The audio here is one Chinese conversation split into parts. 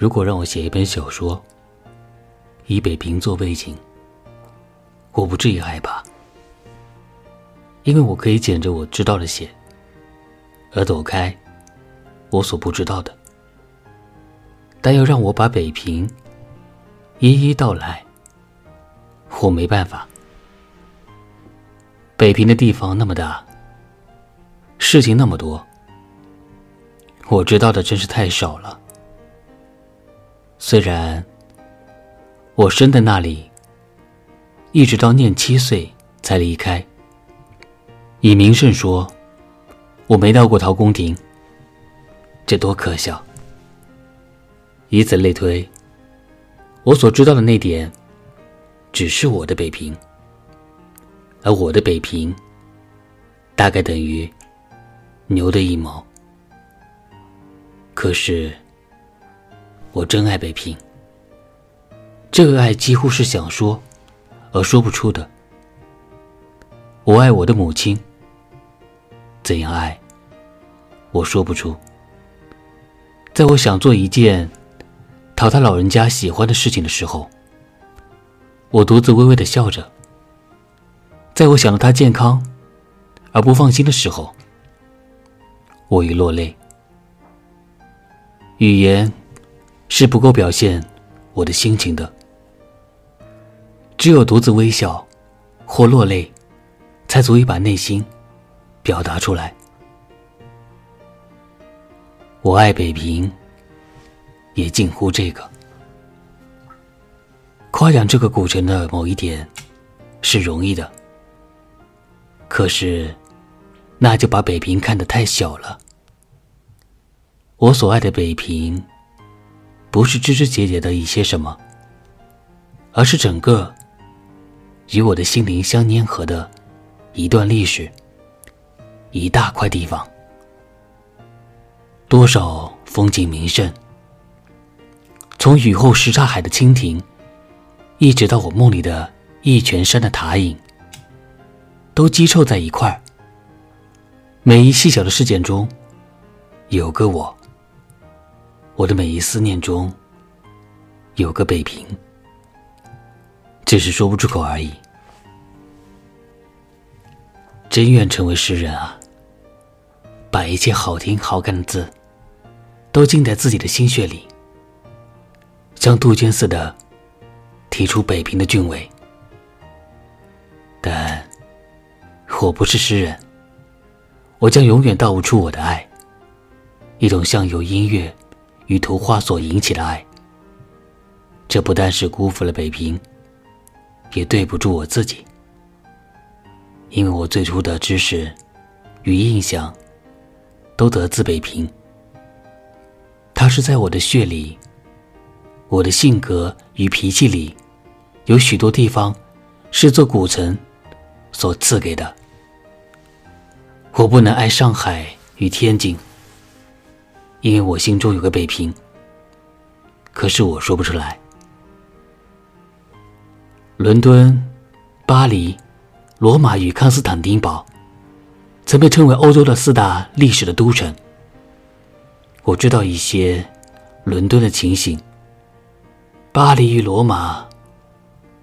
如果让我写一本小说，以北平做背景，我不至于害怕，因为我可以捡着我知道的写，而躲开我所不知道的。但要让我把北平一一道来，我没办法。北平的地方那么大，事情那么多，我知道的真是太少了。虽然我生在那里，一直到念七岁才离开。以名胜说，我没到过陶公亭，这多可笑！以此类推，我所知道的那点，只是我的北平。而我的北平，大概等于牛的一毛。可是，我真爱北平。这个爱几乎是想说，而说不出的。我爱我的母亲。怎样爱，我说不出。在我想做一件讨他老人家喜欢的事情的时候，我独自微微的笑着。在我想到他健康而不放心的时候，我已落泪。语言是不够表现我的心情的，只有独自微笑或落泪，才足以把内心表达出来。我爱北平，也近乎这个。夸奖这个古城的某一点是容易的。可是，那就把北平看得太小了。我所爱的北平，不是枝枝节节的一些什么，而是整个与我的心灵相粘合的一段历史，一大块地方。多少风景名胜，从雨后什刹海的蜻蜓，一直到我梦里的一泉山的塔影。都积凑在一块儿。每一细小的事件中，有个我；我的每一思念中，有个北平。只是说不出口而已。真愿成为诗人啊！把一切好听好看的字，都浸在自己的心血里，像杜鹃似的提出北平的俊伟。但。我不是诗人，我将永远道不出我的爱。一种像有音乐与图画所引起的爱，这不但是辜负了北平，也对不住我自己。因为我最初的知识与印象，都得自北平。它是在我的血里，我的性格与脾气里，有许多地方是做古城所赐给的。我不能爱上海与天津，因为我心中有个北平。可是我说不出来。伦敦、巴黎、罗马与康斯坦丁堡，曾被称为欧洲的四大历史的都城。我知道一些伦敦的情形，巴黎与罗马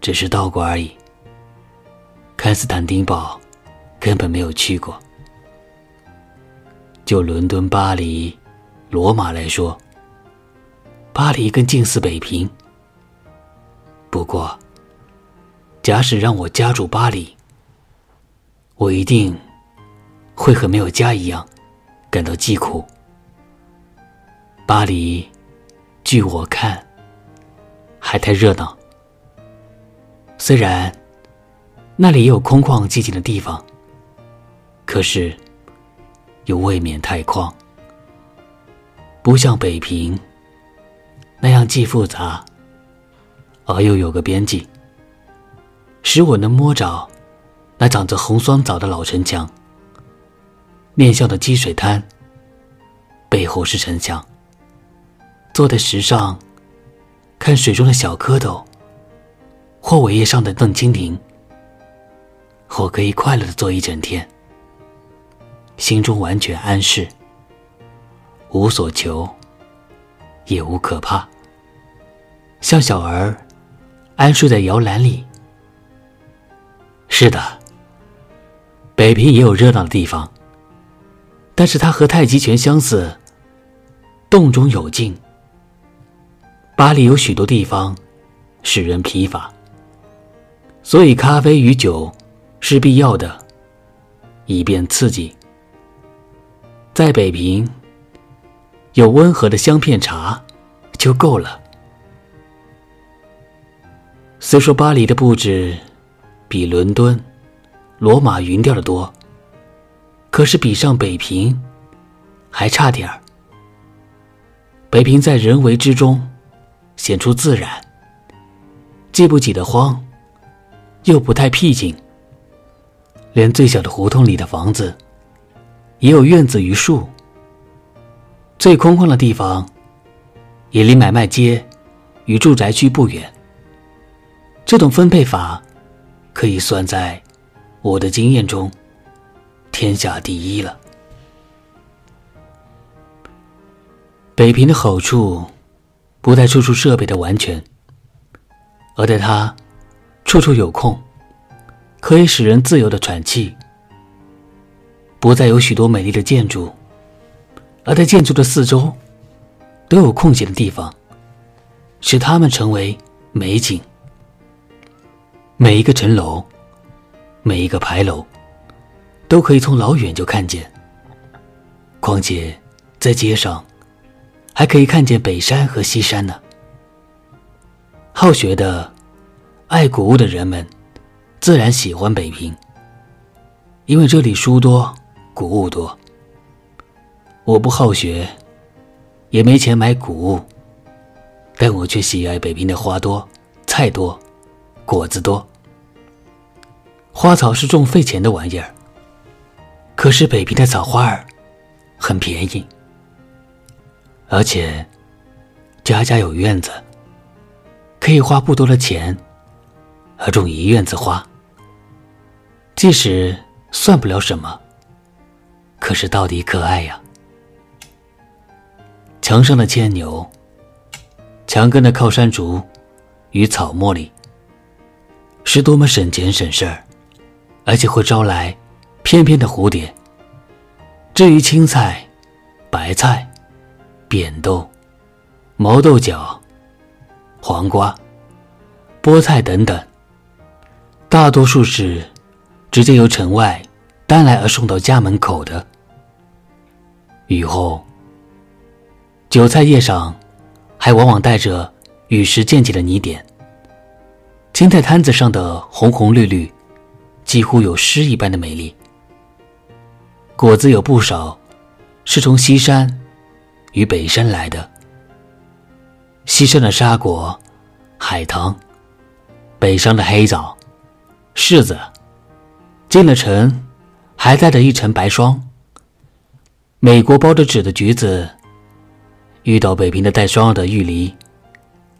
只是到过而已。康斯坦丁堡根本没有去过。就伦敦、巴黎、罗马来说，巴黎更近似北平。不过，假使让我家住巴黎，我一定会和没有家一样感到疾苦。巴黎，据我看，还太热闹。虽然那里也有空旷寂静的地方，可是。又未免太旷，不像北平那样既复杂而又有个边际，使我能摸着那长着红酸枣的老城墙。面向的积水滩，背后是城墙。坐在石上，看水中的小蝌蚪，或苇叶上的邓精灵，我可以快乐的坐一整天。心中完全安适，无所求，也无可怕。像小儿安睡在摇篮里。是的，北平也有热闹的地方，但是它和太极拳相似，动中有静。巴黎有许多地方使人疲乏，所以咖啡与酒是必要的，以便刺激。在北平，有温和的香片茶就够了。虽说巴黎的布置比伦敦、罗马匀调的多，可是比上北平还差点儿。北平在人为之中。显出自然，既不挤得慌，又不太僻静。连最小的胡同里的房子，也有院子与树。最空旷的地方，也离买卖街与住宅区不远。这种分配法，可以算在我的经验中天下第一了。北平的好处。不在处处设备的完全，而在它处处有空，可以使人自由的喘气。不再有许多美丽的建筑，而在建筑的四周都有空闲的地方，使它们成为美景。每一个城楼，每一个牌楼，都可以从老远就看见。况且在街上。还可以看见北山和西山呢。好学的、爱古物的人们，自然喜欢北平，因为这里书多、古物多。我不好学，也没钱买谷物，但我却喜爱北平的花多、菜多、果子多。花草是种费钱的玩意儿，可是北平的草花儿很便宜。而且，家家有院子，可以花不多的钱，而种一院子花。即使算不了什么，可是到底可爱呀！墙上的牵牛，墙根的靠山竹，与草茉莉，是多么省钱省事儿，而且会招来翩翩的蝴蝶。至于青菜、白菜，扁豆、毛豆角、黄瓜、菠菜等等，大多数是直接由城外担来而送到家门口的。雨后，韭菜叶上还往往带着雨时溅起的泥点。青菜摊子上的红红绿绿，几乎有诗一般的美丽。果子有不少是从西山。与北山来的，西山的沙果、海棠，北山的黑枣、柿子，进了城还带着一层白霜。美国包着纸的橘子，遇到北平的带霜的玉梨，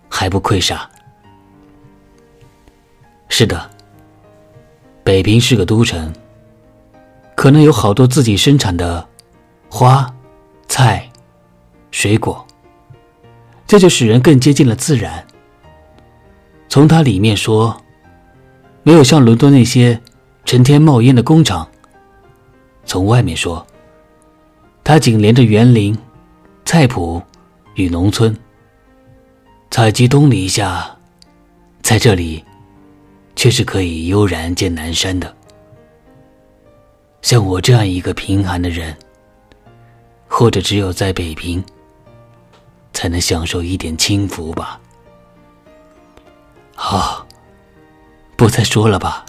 还不愧傻。是的，北平是个都城，可能有好多自己生产的花、菜。水果，这就使人更接近了自然。从它里面说，没有像伦敦那些成天冒烟的工厂；从外面说，它紧连着园林、菜圃与农村。采集东篱下，在这里，却是可以悠然见南山的。像我这样一个贫寒的人，或者只有在北平。才能享受一点清福吧。好，不再说了吧，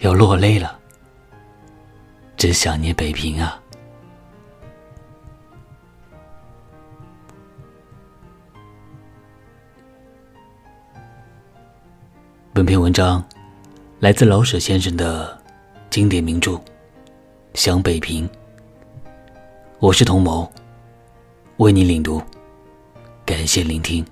要落泪了。真想念北平啊！本篇文章来自老舍先生的经典名著《想北平》，我是童谋，为你领读。感谢聆听。